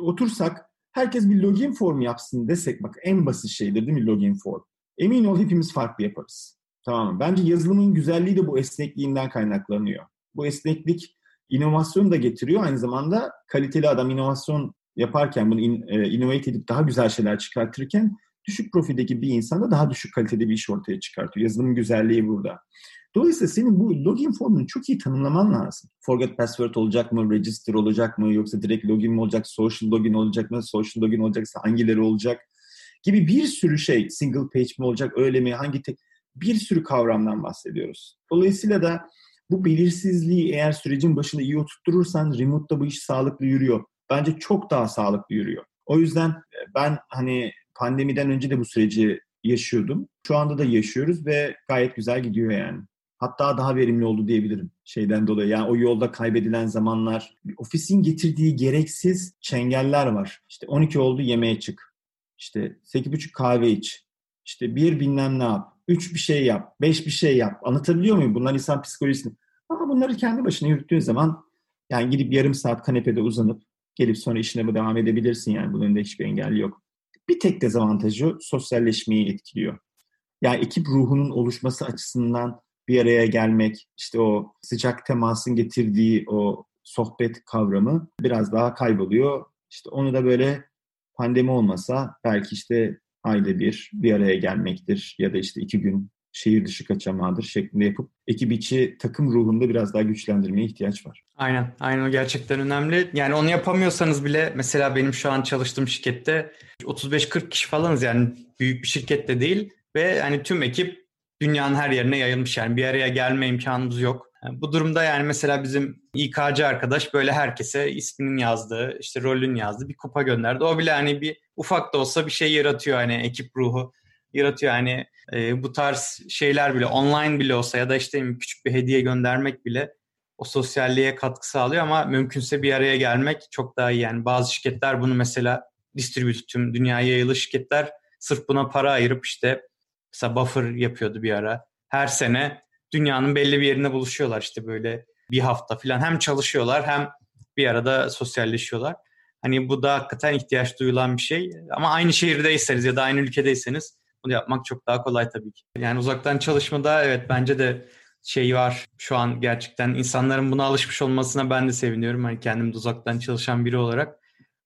otursak herkes bir login form yapsın desek bak en basit şeydir değil mi login form. Emin ol hepimiz farklı yaparız. Tamam? Bence yazılımın güzelliği de bu esnekliğinden kaynaklanıyor. Bu esneklik inovasyon da getiriyor. Aynı zamanda kaliteli adam inovasyon yaparken bunu in, e, innovate edip daha güzel şeyler çıkartırken düşük profildeki bir insanda daha düşük kalitede bir iş ortaya çıkartıyor. Yazılımın güzelliği burada. Dolayısıyla senin bu login formunu çok iyi tanımlaman lazım. Forget password olacak mı, register olacak mı, yoksa direkt login mi olacak, social login olacak mı, social login olacaksa hangileri olacak gibi bir sürü şey, single page mi olacak, öyle mi, hangi tek, bir sürü kavramdan bahsediyoruz. Dolayısıyla da bu belirsizliği eğer sürecin başında iyi oturturursan remote'da bu iş sağlıklı yürüyor. Bence çok daha sağlıklı yürüyor. O yüzden e, ben hani pandemiden önce de bu süreci yaşıyordum. Şu anda da yaşıyoruz ve gayet güzel gidiyor yani. Hatta daha verimli oldu diyebilirim şeyden dolayı. Yani o yolda kaybedilen zamanlar, ofisin getirdiği gereksiz çengeller var. İşte 12 oldu yemeğe çık. İşte 8.30 kahve iç. İşte bir bilmem ne yap. Üç bir şey yap. Beş bir şey yap. Anlatabiliyor muyum? Bunlar insan psikolojisini. Ama bunları kendi başına yürüttüğün zaman yani gidip yarım saat kanepede uzanıp gelip sonra işine devam edebilirsin yani. Bunun önünde hiçbir engel yok. Bir tek dezavantajı sosyalleşmeyi etkiliyor. Yani ekip ruhunun oluşması açısından bir araya gelmek, işte o sıcak temasın getirdiği o sohbet kavramı biraz daha kayboluyor. İşte onu da böyle pandemi olmasa belki işte ayda bir bir araya gelmektir ya da işte iki gün şehir dışı kaçamağıdır şeklinde yapıp ekip içi takım ruhunda biraz daha güçlendirmeye ihtiyaç var. Aynen, aynen o gerçekten önemli. Yani onu yapamıyorsanız bile mesela benim şu an çalıştığım şirkette 35-40 kişi falanız yani büyük bir şirket de değil ve hani tüm ekip dünyanın her yerine yayılmış yani bir araya gelme imkanımız yok. Yani bu durumda yani mesela bizim İK'cı arkadaş böyle herkese isminin yazdığı, işte rolün yazdığı bir kupa gönderdi. O bile hani bir ufak da olsa bir şey yaratıyor hani ekip ruhu yaratıyor. Yani e, bu tarz şeyler bile online bile olsa ya da işte küçük bir hediye göndermek bile o sosyalliğe katkı sağlıyor ama mümkünse bir araya gelmek çok daha iyi. Yani bazı şirketler bunu mesela distribüt tüm dünyaya yayılı şirketler sırf buna para ayırıp işte mesela buffer yapıyordu bir ara. Her sene dünyanın belli bir yerine buluşuyorlar işte böyle bir hafta falan hem çalışıyorlar hem bir arada sosyalleşiyorlar. Hani bu da hakikaten ihtiyaç duyulan bir şey. Ama aynı şehirdeyseniz ya da aynı ülkedeyseniz bunu yapmak çok daha kolay tabii ki. Yani uzaktan çalışmada evet bence de şey var. Şu an gerçekten insanların buna alışmış olmasına ben de seviniyorum. Hani kendim de uzaktan çalışan biri olarak.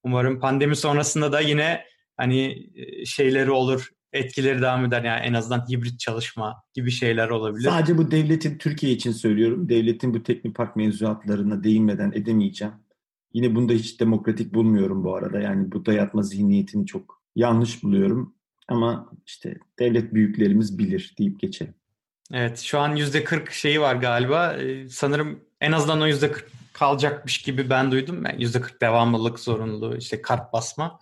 Umarım pandemi sonrasında da yine hani e, şeyleri olur, etkileri devam eder. Yani en azından hibrit çalışma gibi şeyler olabilir. Sadece bu devletin Türkiye için söylüyorum. Devletin bu teknik park mevzuatlarına değinmeden edemeyeceğim. Yine bunda hiç demokratik bulmuyorum bu arada. Yani bu dayatma zihniyetini çok yanlış buluyorum. Ama işte devlet büyüklerimiz bilir deyip geçelim. Evet şu an yüzde 40 şeyi var galiba. Ee, sanırım en azından o yüzde 40 kalacakmış gibi ben duydum. Ben %40 devamlılık zorunluluğu işte kart basma.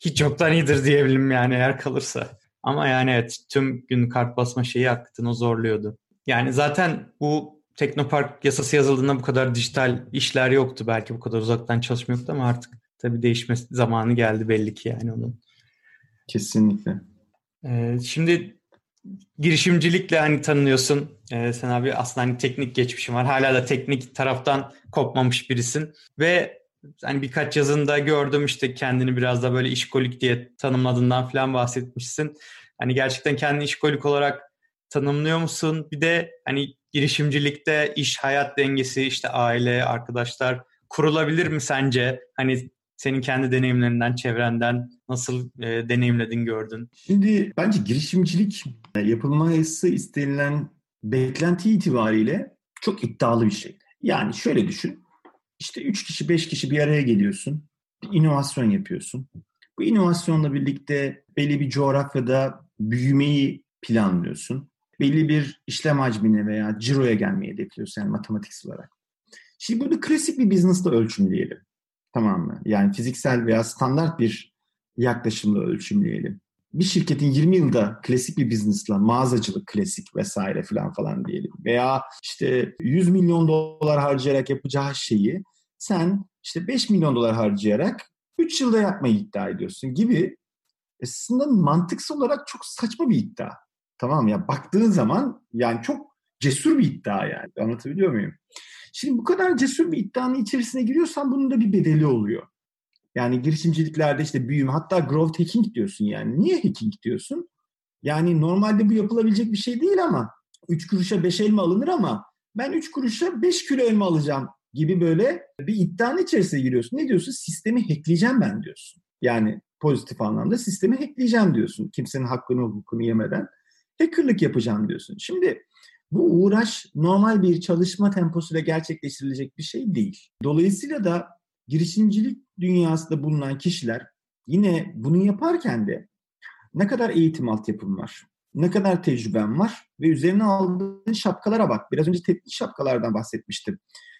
Hiç yoktan iyidir diyebilirim yani eğer kalırsa. Ama yani evet tüm gün kart basma şeyi hakikaten o zorluyordu. Yani zaten bu Teknopark yasası yazıldığında bu kadar dijital işler yoktu. Belki bu kadar uzaktan çalışma yoktu ama artık tabii değişme zamanı geldi belli ki yani onun. Kesinlikle. Ee, şimdi girişimcilikle hani tanınıyorsun. Ee, sen abi aslında hani teknik geçmişin var. Hala da teknik taraftan kopmamış birisin. Ve hani birkaç yazında gördüm işte kendini biraz da böyle işkolik diye tanımladığından falan bahsetmişsin. Hani gerçekten kendini işkolik olarak tanımlıyor musun? Bir de hani girişimcilikte iş hayat dengesi işte aile, arkadaşlar kurulabilir mi sence? Hani senin kendi deneyimlerinden, çevrenden nasıl e, deneyimledin, gördün? Şimdi bence girişimcilik e, yapılması istenilen beklenti itibariyle çok iddialı bir şey. Yani şöyle düşün. İşte üç kişi, beş kişi bir araya geliyorsun. Bir inovasyon yapıyorsun. Bu inovasyonla birlikte belli bir coğrafyada büyümeyi planlıyorsun. Belli bir işlem hacmine veya ciroya gelmeyi hedefliyorsun yani matematiksel olarak. Şimdi bunu klasik bir business'ta ölçümleyelim. Tamam mı? Yani fiziksel veya standart bir yaklaşımla ölçümleyelim. Bir şirketin 20 yılda klasik bir business'la mağazacılık klasik vesaire falan falan diyelim. Veya işte 100 milyon dolar harcayarak yapacağı şeyi sen işte 5 milyon dolar harcayarak 3 yılda yapmayı iddia ediyorsun gibi aslında mantıksal olarak çok saçma bir iddia. Tamam? Ya baktığın zaman yani çok cesur bir iddia yani. Anlatabiliyor muyum? Şimdi bu kadar cesur bir iddianın içerisine giriyorsan bunun da bir bedeli oluyor. Yani girişimciliklerde işte büyüme hatta growth hacking diyorsun yani. Niye hacking diyorsun? Yani normalde bu yapılabilecek bir şey değil ama 3 kuruşa 5 elma alınır ama ben 3 kuruşa 5 kilo elma alacağım gibi böyle bir iddianın içerisine giriyorsun. Ne diyorsun? Sistemi hackleyeceğim ben diyorsun. Yani pozitif anlamda sistemi hackleyeceğim diyorsun. Kimsenin hakkını hukukunu yemeden hackerlık yapacağım diyorsun. Şimdi bu uğraş normal bir çalışma temposuyla gerçekleştirilecek bir şey değil. Dolayısıyla da girişimcilik dünyasında bulunan kişiler yine bunu yaparken de ne kadar eğitim altyapım var, ne kadar tecrübem var ve üzerine aldığın şapkalara bak. Biraz önce teknik şapkalardan bahsetmiştim.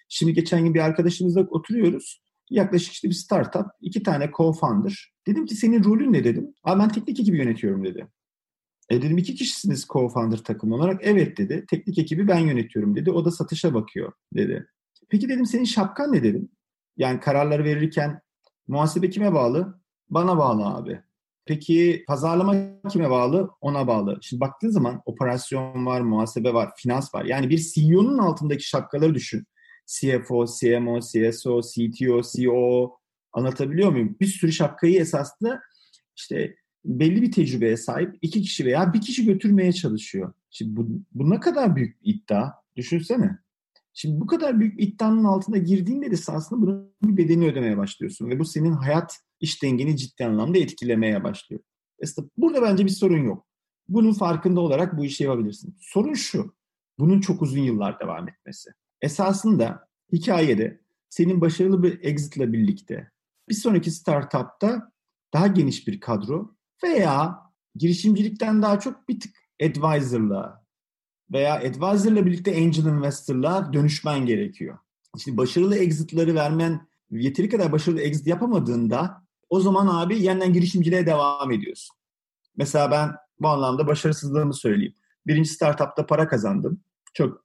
Şimdi geçen gün bir arkadaşımızla oturuyoruz. Yaklaşık işte bir startup, iki tane co-founder. Dedim ki senin rolün ne dedim. Abi ben teknik ekibi yönetiyorum dedi. E dedim iki kişisiniz co-founder takım olarak. Evet dedi. Teknik ekibi ben yönetiyorum dedi. O da satışa bakıyor dedi. Peki dedim senin şapkan ne dedim. Yani kararları verirken muhasebe kime bağlı? Bana bağlı abi. Peki pazarlama kime bağlı? Ona bağlı. Şimdi baktığın zaman operasyon var, muhasebe var, finans var. Yani bir CEO'nun altındaki şapkaları düşün. CFO, CMO, CSO, CTO, CEO anlatabiliyor muyum? Bir sürü şapkayı esasında işte belli bir tecrübeye sahip iki kişi veya bir kişi götürmeye çalışıyor. Şimdi bu, bu ne kadar büyük bir iddia. Düşünsene. Şimdi bu kadar büyük iddianın altında girdiğinde de aslında bunun bir bedelini ödemeye başlıyorsun. Ve bu senin hayat iş dengeni ciddi anlamda etkilemeye başlıyor. Aslında burada bence bir sorun yok. Bunun farkında olarak bu işi yapabilirsin. Sorun şu. Bunun çok uzun yıllar devam etmesi. Esasında hikayede senin başarılı bir exitle birlikte bir sonraki startupta daha geniş bir kadro veya girişimcilikten daha çok bir tık advisor'la veya advisor'la birlikte angel investor'la dönüşmen gerekiyor. Şimdi başarılı exit'ları vermen yeteri kadar başarılı exit yapamadığında o zaman abi yeniden girişimciliğe devam ediyorsun. Mesela ben bu anlamda başarısızlığımı söyleyeyim. Birinci startupta para kazandım. Çok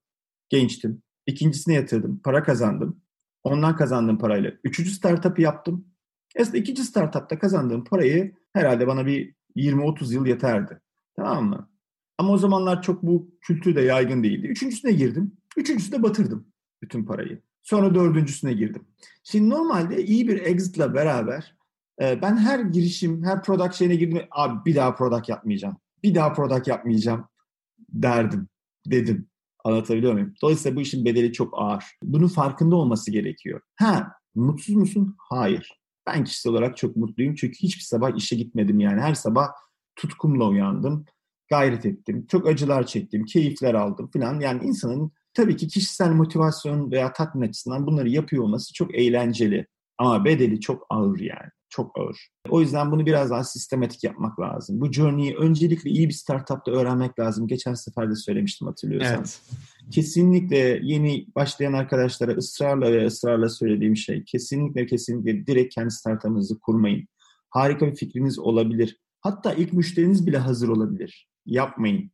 gençtim. İkincisine yatırdım. Para kazandım. Ondan kazandığım parayla. Üçüncü startup'ı yaptım. Aslında ikinci startupta kazandığım parayı herhalde bana bir 20-30 yıl yeterdi. Tamam mı? Ama o zamanlar çok bu kültür de yaygın değildi. Üçüncüsüne girdim. Üçüncüsüne batırdım bütün parayı. Sonra dördüncüsüne girdim. Şimdi normalde iyi bir exit'la beraber e, ben her girişim, her product şeyine girdim. Abi bir daha product yapmayacağım. Bir daha product yapmayacağım derdim. Dedim. Anlatabiliyor muyum? Dolayısıyla bu işin bedeli çok ağır. Bunun farkında olması gerekiyor. Ha, mutsuz musun? Hayır. Ben kişisel olarak çok mutluyum çünkü hiçbir sabah işe gitmedim yani. Her sabah tutkumla uyandım, gayret ettim, çok acılar çektim, keyifler aldım falan. Yani insanın tabii ki kişisel motivasyon veya tatmin açısından bunları yapıyor olması çok eğlenceli. Ama bedeli çok ağır yani. Çok ağır. O yüzden bunu biraz daha sistematik yapmak lazım. Bu journey'i öncelikle iyi bir startupta öğrenmek lazım. Geçen sefer de söylemiştim hatırlıyorsan. Evet. Kesinlikle yeni başlayan arkadaşlara ısrarla ve ısrarla söylediğim şey kesinlikle kesinlikle direkt kendi startup'ınızı kurmayın. Harika bir fikriniz olabilir. Hatta ilk müşteriniz bile hazır olabilir. Yapmayın.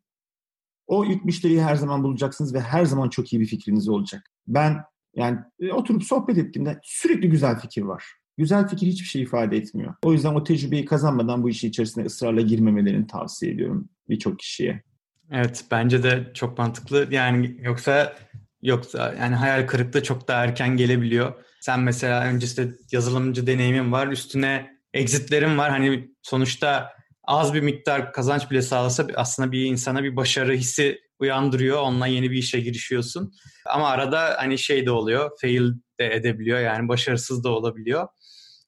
O ilk müşteriyi her zaman bulacaksınız ve her zaman çok iyi bir fikriniz olacak. Ben yani e, oturup sohbet ettiğimde sürekli güzel fikir var. Güzel fikir hiçbir şey ifade etmiyor. O yüzden o tecrübeyi kazanmadan bu işi içerisine ısrarla girmemelerini tavsiye ediyorum birçok kişiye. Evet bence de çok mantıklı. Yani yoksa yoksa yani hayal kırıklığı çok daha erken gelebiliyor. Sen mesela öncesinde yazılımcı deneyimin var. Üstüne exitlerin var. Hani sonuçta az bir miktar kazanç bile sağlasa aslında bir insana bir başarı hissi uyandırıyor. Onunla yeni bir işe girişiyorsun. Ama arada hani şey de oluyor. Fail de edebiliyor. Yani başarısız da olabiliyor.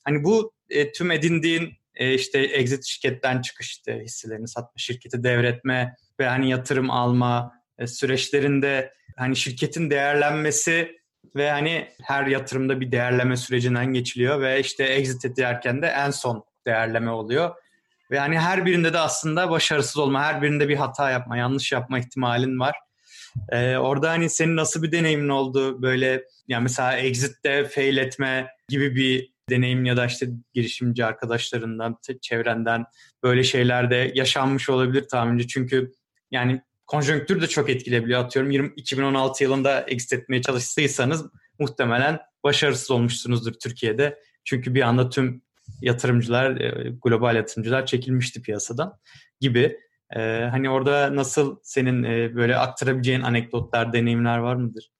Hani bu e, tüm edindiğin e, işte exit şirketten çıkış işte hisselerini satma, şirketi devretme ve hani yatırım alma e, süreçlerinde hani şirketin değerlenmesi ve hani her yatırımda bir değerleme sürecinden geçiliyor ve işte exit ederken de en son değerleme oluyor. Ve hani her birinde de aslında başarısız olma, her birinde bir hata yapma, yanlış yapma ihtimalin var. Ee, orada hani senin nasıl bir deneyimin oldu? Böyle yani mesela exit'te fail etme gibi bir deneyim ya da işte girişimci arkadaşlarından, çevrenden böyle şeyler de yaşanmış olabilir tahminimce. Çünkü yani konjonktür de çok etkileyebiliyor. Atıyorum 20, 2016 yılında exit etmeye çalıştıysanız muhtemelen başarısız olmuşsunuzdur Türkiye'de. Çünkü bir anda tüm yatırımcılar, e, global yatırımcılar çekilmişti piyasadan gibi. Ee, hani orada nasıl senin e, böyle aktarabileceğin anekdotlar, deneyimler var mıdır?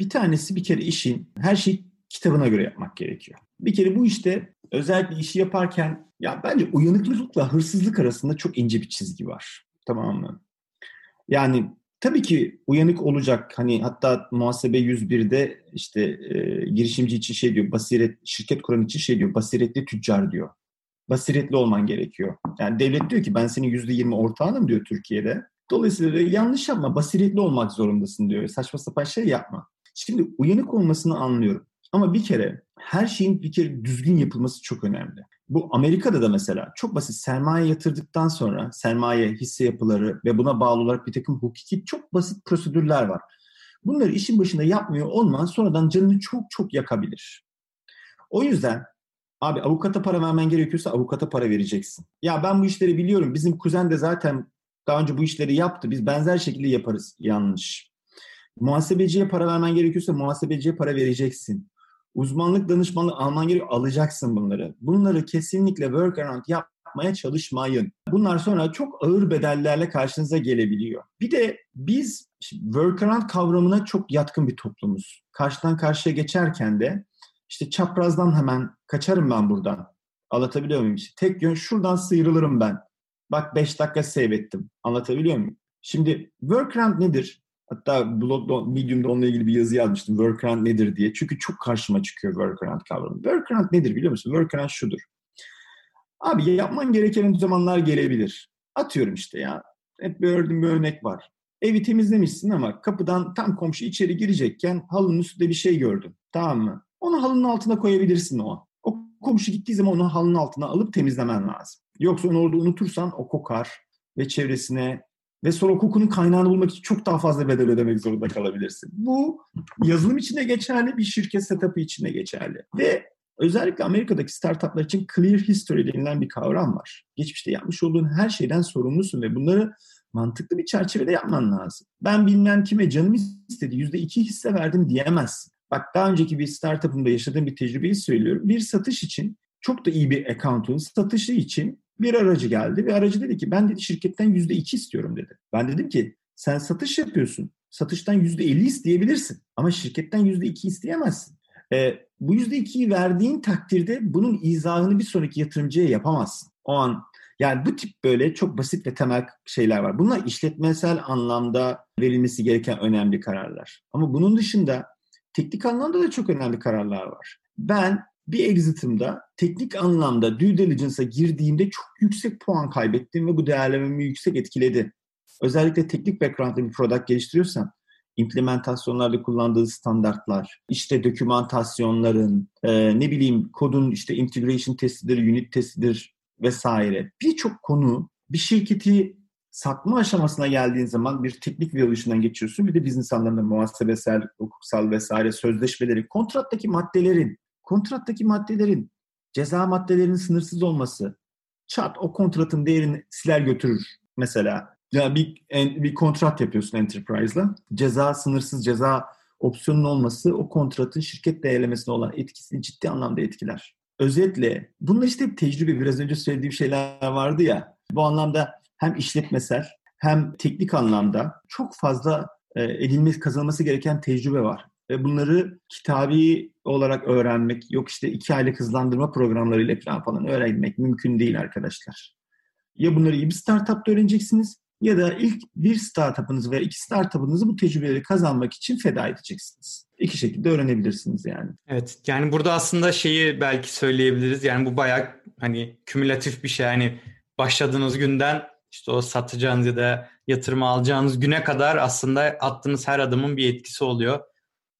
Bir tanesi bir kere işin her şeyi kitabına göre yapmak gerekiyor. Bir kere bu işte özellikle işi yaparken ya bence uyanıklılıkla hırsızlık arasında çok ince bir çizgi var. Tamam mı? Yani tabii ki uyanık olacak. Hani hatta muhasebe 101'de işte e, girişimci için şey diyor. Basiret şirket kuran için şey diyor. Basiretli tüccar diyor. Basiretli olman gerekiyor. Yani devlet diyor ki ben senin %20 ortağınım diyor Türkiye'de. Dolayısıyla yanlış yapma, basiretli olmak zorundasın diyor. Saçma sapan şey yapma. Şimdi uyanık olmasını anlıyorum. Ama bir kere her şeyin bir kere düzgün yapılması çok önemli. Bu Amerika'da da mesela çok basit sermaye yatırdıktan sonra sermaye, hisse yapıları ve buna bağlı olarak bir takım hukuki çok basit prosedürler var. Bunları işin başında yapmıyor olman sonradan canını çok çok yakabilir. O yüzden abi avukata para vermen gerekiyorsa avukata para vereceksin. Ya ben bu işleri biliyorum. Bizim kuzen de zaten daha önce bu işleri yaptı. Biz benzer şekilde yaparız. Yanlış. Muhasebeciye para vermen gerekiyorsa muhasebeciye para vereceksin. Uzmanlık danışmanlığı alman gerekiyor. Alacaksın bunları. Bunları kesinlikle workaround yapmaya çalışmayın. Bunlar sonra çok ağır bedellerle karşınıza gelebiliyor. Bir de biz workaround kavramına çok yatkın bir toplumuz. Karşıdan karşıya geçerken de işte çaprazdan hemen kaçarım ben buradan. Anlatabiliyor muyum? İşte tek yön şuradan sıyrılırım ben. Bak 5 dakika seyrettim. Anlatabiliyor muyum? Şimdi workaround nedir? Hatta blogda, Medium'da onunla ilgili bir yazı yazmıştım. Workaround nedir diye. Çünkü çok karşıma çıkıyor workaround kavramı. Workaround nedir biliyor musun? Workaround şudur. Abi yapman gereken zamanlar gelebilir. Atıyorum işte ya. Hep gördüğüm bir örnek var. Evi temizlemişsin ama kapıdan tam komşu içeri girecekken halının üstünde bir şey gördün. Tamam mı? Onu halının altına koyabilirsin o an. O komşu gittiği zaman onu halının altına alıp temizlemen lazım. Yoksa onu orada unutursan o kokar ve çevresine ve sonra kokunun kaynağını bulmak için çok daha fazla bedel ödemek zorunda kalabilirsin. Bu yazılım içinde geçerli, bir şirket setup'ı içinde geçerli. Ve özellikle Amerika'daki startuplar için clear history denilen bir kavram var. Geçmişte yapmış olduğun her şeyden sorumlusun ve bunları mantıklı bir çerçevede yapman lazım. Ben bilmem kime canım istedi, yüzde iki hisse verdim diyemezsin. Bak daha önceki bir startup'ımda yaşadığım bir tecrübeyi söylüyorum. Bir satış için çok da iyi bir account'un satışı için bir aracı geldi ve aracı dedi ki ben dedi şirketten yüzde iki istiyorum dedi. Ben dedim ki sen satış yapıyorsun. Satıştan yüzde elli isteyebilirsin ama şirketten yüzde iki isteyemezsin. E, bu yüzde ikiyi verdiğin takdirde bunun izahını bir sonraki yatırımcıya yapamazsın. O an yani bu tip böyle çok basit ve temel şeyler var. Bunlar işletmesel anlamda verilmesi gereken önemli kararlar. Ama bunun dışında teknik anlamda da çok önemli kararlar var. Ben bir exit'imda teknik anlamda due diligence'a girdiğimde çok yüksek puan kaybettim ve bu değerlememi yüksek etkiledi. Özellikle teknik background'da bir product geliştiriyorsan implementasyonlarda kullandığı standartlar, işte dokümantasyonların, e, ne bileyim kodun işte integration testidir, unit testidir vesaire. Birçok konu bir şirketi satma aşamasına geldiğin zaman bir teknik valuation'dan geçiyorsun. Bir de business anlamda muhasebesel, hukuksal vesaire sözleşmelerin, kontrattaki maddelerin, kontrattaki maddelerin, ceza maddelerinin sınırsız olması, çat o kontratın değerini siler götürür mesela. Ya bir bir kontrat yapıyorsun Enterprise'la. Ceza sınırsız ceza opsiyonun olması o kontratın şirket değerlemesine olan etkisini ciddi anlamda etkiler. Özetle bunlar işte tecrübe biraz önce söylediğim şeyler vardı ya. Bu anlamda hem işletmesel hem teknik anlamda çok fazla e, edilmesi, kazanılması gereken tecrübe var. Ve bunları kitabi olarak öğrenmek, yok işte iki aylık hızlandırma programlarıyla falan falan öğrenmek mümkün değil arkadaşlar. Ya bunları iyi bir startupta öğreneceksiniz ya da ilk bir startup'ınızı veya iki startup'ınızı bu tecrübeleri kazanmak için feda edeceksiniz. İki şekilde öğrenebilirsiniz yani. Evet yani burada aslında şeyi belki söyleyebiliriz. Yani bu bayağı hani kümülatif bir şey. Yani başladığınız günden işte o satacağınız ya da yatırım alacağınız güne kadar aslında attığınız her adımın bir etkisi oluyor.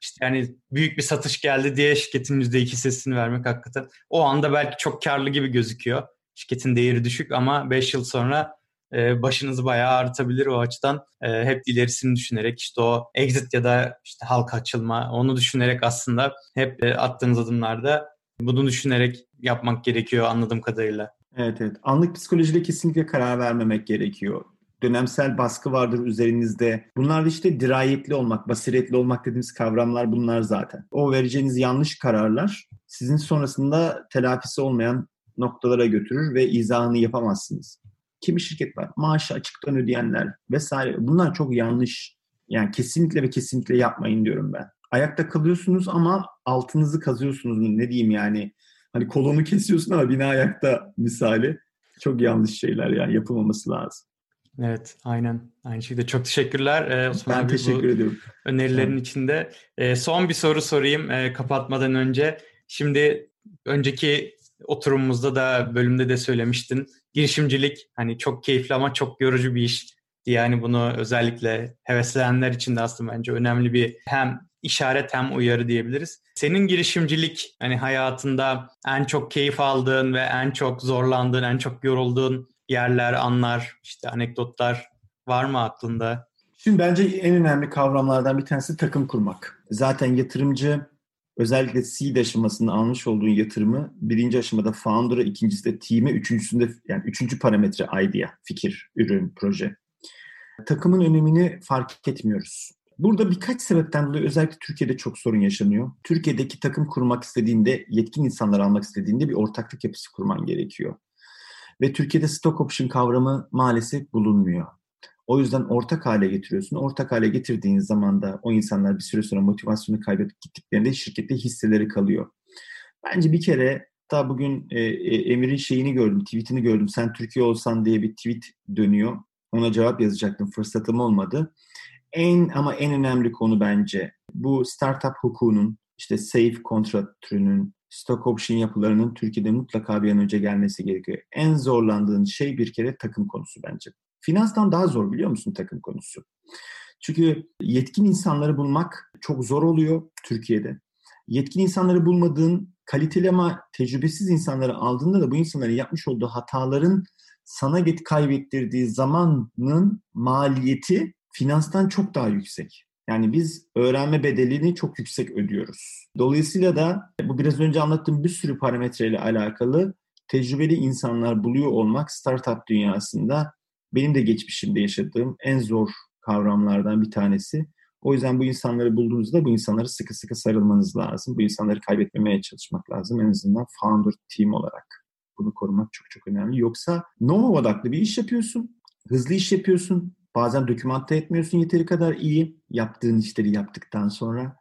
İşte yani büyük bir satış geldi diye şirketin %2 hissesini vermek hakikaten o anda belki çok karlı gibi gözüküyor. Şirketin değeri düşük ama 5 yıl sonra e, başınızı bayağı artabilir o açıdan. E, hep ilerisini düşünerek işte o exit ya da işte halka açılma onu düşünerek aslında hep e, attığınız adımlarda bunu düşünerek yapmak gerekiyor anladığım kadarıyla. Evet evet. Anlık psikolojide kesinlikle karar vermemek gerekiyor. Dönemsel baskı vardır üzerinizde. Bunlar işte dirayetli olmak, basiretli olmak dediğimiz kavramlar bunlar zaten. O vereceğiniz yanlış kararlar sizin sonrasında telafisi olmayan noktalara götürür ve izahını yapamazsınız. Kimi şirket var? Maaşı açıktan ödeyenler vesaire. Bunlar çok yanlış. Yani kesinlikle ve kesinlikle yapmayın diyorum ben. Ayakta kalıyorsunuz ama altınızı kazıyorsunuz. Ne diyeyim yani hani kolonu kesiyorsun ama bina ayakta misali. Çok yanlış şeyler yani yapılmaması lazım. Evet, aynen. Aynı şekilde çok teşekkürler ee, Osman ben abi teşekkür ediyorum. önerilerin tamam. içinde. Ee, son bir soru sorayım e, kapatmadan önce. Şimdi önceki oturumumuzda da bölümde de söylemiştin. Girişimcilik hani çok keyifli ama çok yorucu bir iş. Yani bunu özellikle heveslenenler için de aslında bence önemli bir hem işaret hem uyarı diyebiliriz. Senin girişimcilik hani hayatında en çok keyif aldığın ve en çok zorlandığın, en çok yorulduğun yerler, anlar, işte anekdotlar var mı aklında? Şimdi bence en önemli kavramlardan bir tanesi takım kurmak. Zaten yatırımcı özellikle seed aşamasında almış olduğun yatırımı birinci aşamada founder'a, ikincisi de team'e, üçüncüsünde yani üçüncü parametre idea, fikir, ürün, proje. Takımın önemini fark etmiyoruz. Burada birkaç sebepten dolayı özellikle Türkiye'de çok sorun yaşanıyor. Türkiye'deki takım kurmak istediğinde, yetkin insanlar almak istediğinde bir ortaklık yapısı kurman gerekiyor. Ve Türkiye'de stock option kavramı maalesef bulunmuyor. O yüzden ortak hale getiriyorsun. Ortak hale getirdiğin zaman da o insanlar bir süre sonra motivasyonu kaybedip gittiklerinde şirkette hisseleri kalıyor. Bence bir kere daha bugün e, e, Emir'in şeyini gördüm, tweetini gördüm. Sen Türkiye olsan diye bir tweet dönüyor. Ona cevap yazacaktım. Fırsatım olmadı. En ama en önemli konu bence bu startup hukukunun işte safe kontrat türünün stock option yapılarının Türkiye'de mutlaka bir an önce gelmesi gerekiyor. En zorlandığın şey bir kere takım konusu bence. Finanstan daha zor biliyor musun takım konusu? Çünkü yetkin insanları bulmak çok zor oluyor Türkiye'de. Yetkin insanları bulmadığın, kaliteli ama tecrübesiz insanları aldığında da bu insanların yapmış olduğu hataların sana get kaybettirdiği zamanın maliyeti finanstan çok daha yüksek. Yani biz öğrenme bedelini çok yüksek ödüyoruz. Dolayısıyla da bu biraz önce anlattığım bir sürü parametreyle alakalı tecrübeli insanlar buluyor olmak startup dünyasında benim de geçmişimde yaşadığım en zor kavramlardan bir tanesi. O yüzden bu insanları bulduğunuzda bu insanları sıkı sıkı sarılmanız lazım. Bu insanları kaybetmemeye çalışmak lazım. En azından founder team olarak. Bunu korumak çok çok önemli. Yoksa know odaklı bir iş yapıyorsun. Hızlı iş yapıyorsun. Bazen dokümante etmiyorsun yeteri kadar iyi yaptığın işleri yaptıktan sonra.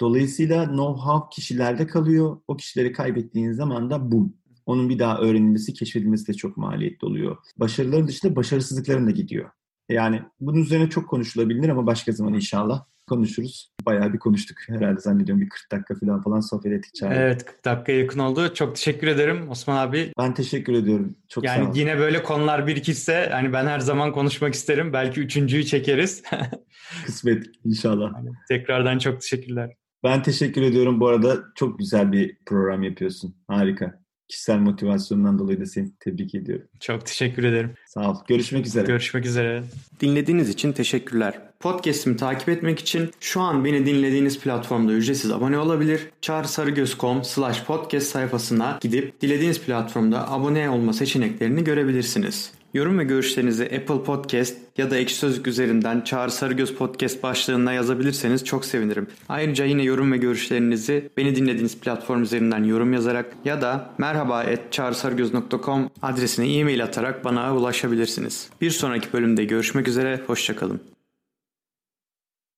Dolayısıyla know-how kişilerde kalıyor. O kişileri kaybettiğin zaman da bu. Onun bir daha öğrenilmesi, keşfedilmesi de çok maliyetli oluyor. Başarıların dışında başarısızlıkların da gidiyor. Yani bunun üzerine çok konuşulabilir ama başka zaman inşallah konuşuruz. Bayağı bir konuştuk herhalde zannediyorum bir 40 dakika falan falan sohbet ettik çağrı. Evet 40 dakika yakın oldu. Çok teşekkür ederim Osman abi. Ben teşekkür ediyorum. Çok yani sağ ol. yine böyle konular birikirse hani ben her zaman konuşmak isterim. Belki üçüncüyü çekeriz. Kısmet inşallah. Yani tekrardan çok teşekkürler. Ben teşekkür ediyorum. Bu arada çok güzel bir program yapıyorsun. Harika. Kişisel motivasyonundan dolayı da seni tebrik ediyorum. Çok teşekkür ederim. Sağ ol. Görüşmek üzere. Görüşmek üzere. Dinlediğiniz için teşekkürler. Podcast'imi takip etmek için şu an beni dinlediğiniz platformda ücretsiz abone olabilir. çağrısarıgöz.com slash podcast sayfasına gidip dilediğiniz platformda abone olma seçeneklerini görebilirsiniz. Yorum ve görüşlerinizi Apple Podcast ya da Ekşi Sözlük üzerinden Çağrı Sarıgöz Podcast başlığına yazabilirseniz çok sevinirim. Ayrıca yine yorum ve görüşlerinizi beni dinlediğiniz platform üzerinden yorum yazarak ya da merhaba.çağrısarıgöz.com adresine e-mail atarak bana ulaşabilirsiniz. Bir sonraki bölümde görüşmek üzere, hoşçakalın.